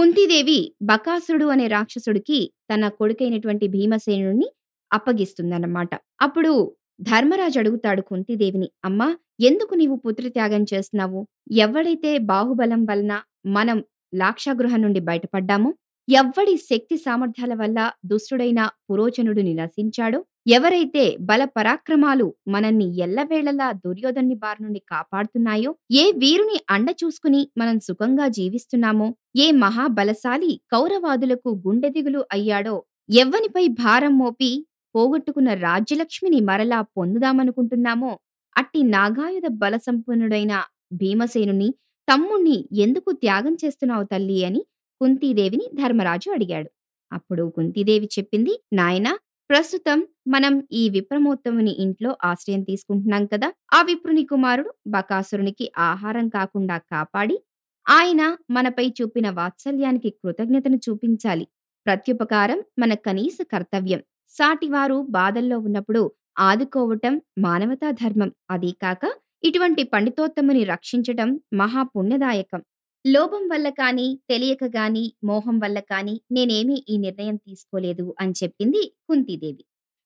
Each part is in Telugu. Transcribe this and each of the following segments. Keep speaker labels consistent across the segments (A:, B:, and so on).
A: కుంతీదేవి బకాసురుడు అనే రాక్షసుడికి తన కొడుకైనటువంటి భీమసేనుడిని అప్పగిస్తుందన్నమాట. అప్పుడు ధర్మరాజు అడుగుతాడు కుంతీదేవిని, "అమ్మా! ఎందుకు నీవు పుత్రత్యాగం చేస్తున్నావు? ఎవడైతే బాహుబలం వలన మనం లాక్షాగృహం నుండి బయటపడ్డామో, ఎవ్వడి శక్తి సామర్థ్యాల వల్ల దుష్టుడైన పురోచనుడిని నశించాడో, ఎవరైతే బల పరాక్రమాలు మనల్ని ఎల్లవేళలా దుర్యోధన్ని బారి నుండి కాపాడుతున్నాయో, ఏ వీరుని అండ చూసుకుని మనం సుఖంగా జీవిస్తున్నామో, ఏ మహాబలశాలి కౌరవాదులకు గుండెదిగులు అయ్యాడో, ఎవ్వనిపై భారం మోపి పోగొట్టుకున్న రాజ్యలక్ష్మిని మరలా పొందుదామనుకుంటున్నామో, అట్టి నాగాయుధ బలసంపన్నుడైన భీమసేనుని తమ్ముణ్ణి ఎందుకు త్యాగం చేస్తున్నావు తల్లి అని కుంతీదేవిని ధర్మరాజు అడిగాడు. అప్పుడు కుంతీదేవి చెప్పింది, నాయనా! ప్రస్తుతం మనం ఈ విప్రమోత్తముని ఇంట్లో ఆశ్రయం తీసుకుంటున్నాం కదా! ఆ విప్రుని కుమారుడు బకాసురునికి ఆహారం కాకుండా కాపాడి, ఆయన మనపై చూపిన వాత్సల్యానికి కృతజ్ఞతను చూపించాలి. ప్రత్యుపకారం మన కనీస కర్తవ్యం. సాటివారు బాధల్లో ఉన్నప్పుడు ఆదుకోవటం మానవతా ధర్మం. అదీ కాక ఇటువంటి పండితోత్తముని రక్షించటం మహా పుణ్యదాయకం. లోభం వల్ల కానీ, తెలియక గాని, మోహం వల్ల కానీ నేనేమీ ఈ నిర్ణయం తీసుకోలేదు అని చెప్పింది కుంతీదేవి.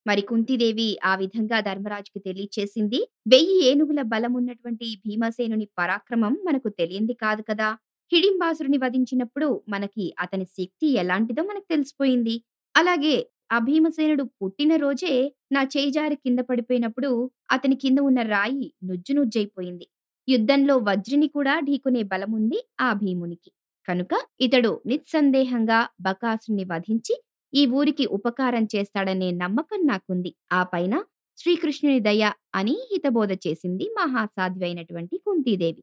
A: మరి కుంతీదేవి ఆ విధంగా ధర్మరాజుకి తెలియచేసింది. వెయ్యి ఏనుగుల బలమున్నటువంటి భీమసేనుని పరాక్రమం మనకు తెలియంది కాదు కదా! హిడింబాసురుని వధించినప్పుడు మనకి అతని శక్తి ఎలాంటిదో మనకు తెలిసిపోయింది. అలాగే ఆ భీమసేనుడు పుట్టిన రోజే నా చేయిజారి కింద పడిపోయినప్పుడు అతని కింద ఉన్న రాయి నుజ్జు నుజ్జయిపోయింది. యుద్ధంలో వజ్రిని కూడా ఢీకొనే బలముంది ఆ భీమునికి. కనుక ఇతడు నిస్సందేహంగా బకాసుని వధించి ఈ ఊరికి ఉపకారం చేస్తాడనే నమ్మకం నాకుంది. ఆ పైన శ్రీకృష్ణుని దయ అని హితబోధ చేసింది మహాసాధ్యువైనటువంటి అయినటువంటి కుంతీదేవి.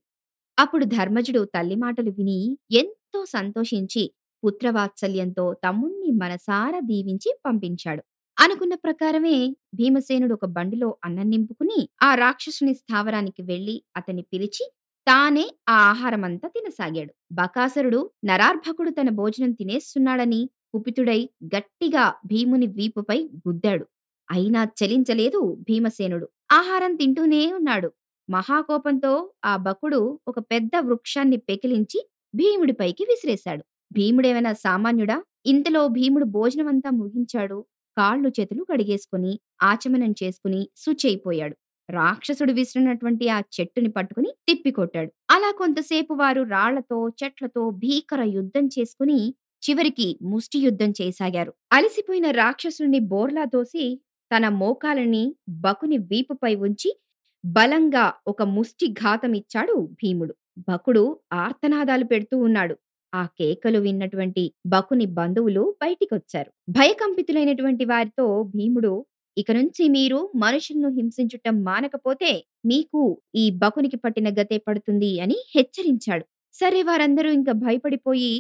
A: అప్పుడు ధర్మజుడు తల్లి మాటలు విని ఎంతో సంతోషించి పుత్రవాత్సల్యంతో తమ్ముణ్ణి మనసారా దీవించి పంపించాడు. అనుకున్న ప్రకారమే భీమసేనుడు ఒక బండిలో అన్నం నింపుకుని ఆ రాక్షసుని స్థావరానికి వెళ్ళి అతన్ని పిలిచి తానే ఆ ఆహారమంతా తినసాగాడు. బకాసురుడు నరార్భకుడు తన భోజనం తినేస్తున్నాడని కుపితుడై గట్టిగా భీముని వీపుపై గుద్దాడు. అయినా చలించలేదు భీమసేనుడు. ఆహారం తింటూనే ఉన్నాడు. మహాకోపంతో ఆ బకుడు ఒక పెద్ద వృక్షాన్ని పెకిలించి భీముడిపైకి విసిరేశాడు. భీముడేమైనా సామాన్యుడా? ఇంతలో భీముడు భోజనమంతా ముగించాడు. కాళ్ళు చేతులు కడిగేసుకుని, ఆచమనం చేసుకుని శుచైపోయాడు రాక్షసుడు విసిరినటువంటి ఆ చెట్టుని పట్టుకుని తిప్పికొట్టాడు. అలా కొంతసేపు వారు రాళ్ళతో, చెట్లతో భీకర యుద్ధం చేసుకుని చివరికి ముష్టి యుద్ధం చేయసాగారు. అలసిపోయిన రాక్షసుని బోర్లా దోసి తన మోకాలని బకుని వీపుపై ఉంచి బలంగా ఒక ముష్టి ఘాతమిచ్చాడు భీముడు. బకుడు ఆర్తనాదాలు పెడుతూ ఉన్నాడు. ఆ కేకలు విన్నటువంటి బకుని బంధువులు బయటికొచ్చారు. భయకంపితులైనటువంటి వారితో భీముడు ఇక నుంచి మీరు మనుషులను హింసించుటం మానకపోతే మీకు ఈ బకునికి పట్టిన గతే పడుతుంది అని హెచ్చరించాడు. సరే వారందరూ ఇంక భయపడిపోయి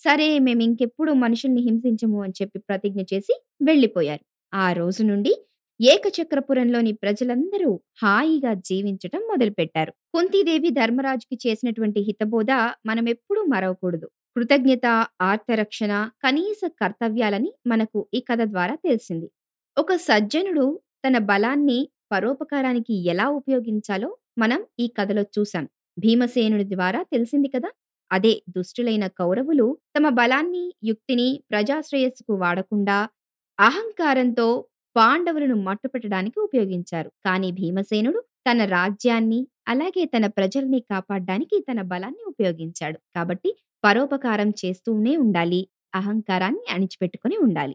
A: సరే మేమింకెప్పుడు మనుషుల్ని హింసించము అని చెప్పి ప్రతిజ్ఞ చేసి వెళ్ళిపోయారు. ఆ రోజు నుండి ఏకచక్రపురంలోని ప్రజలందరూ హాయిగా జీవించటం మొదలుపెట్టారు. కుంతీదేవి ధర్మరాజుకి చేసినటువంటి హితబోధ మనమెప్పుడూ మరవకూడదు. కృతజ్ఞత, ఆర్తరక్షణ కనీస కర్తవ్యాలని మనకు ఈ కథ ద్వారా తెలిసింది. ఒక సజ్జనుడు తన బలాన్ని పరోపకారానికి ఎలా ఉపయోగించాలో మనం ఈ కథలో చూసాం. భీమసేనుడి ద్వారా తెలిసింది కదా! అదే దుష్టులైన కౌరవులు తమ బలాన్ని, యుక్తిని ప్రజాశ్రేయస్సుకు వాడకుండా అహంకారంతో పాండవులను మట్టుపెట్టడానికి ఉపయోగించారు. కానీ భీమసేనుడు తన రాజ్యాన్ని, అలాగే తన ప్రజల్ని కాపాడ్డానికి తన బలాన్ని ఉపయోగించాడు. కాబట్టి పరోపకారం చేస్తూనే ఉండాలి. అహంకారాన్ని అణిచిపెట్టుకొని ఉండాలి.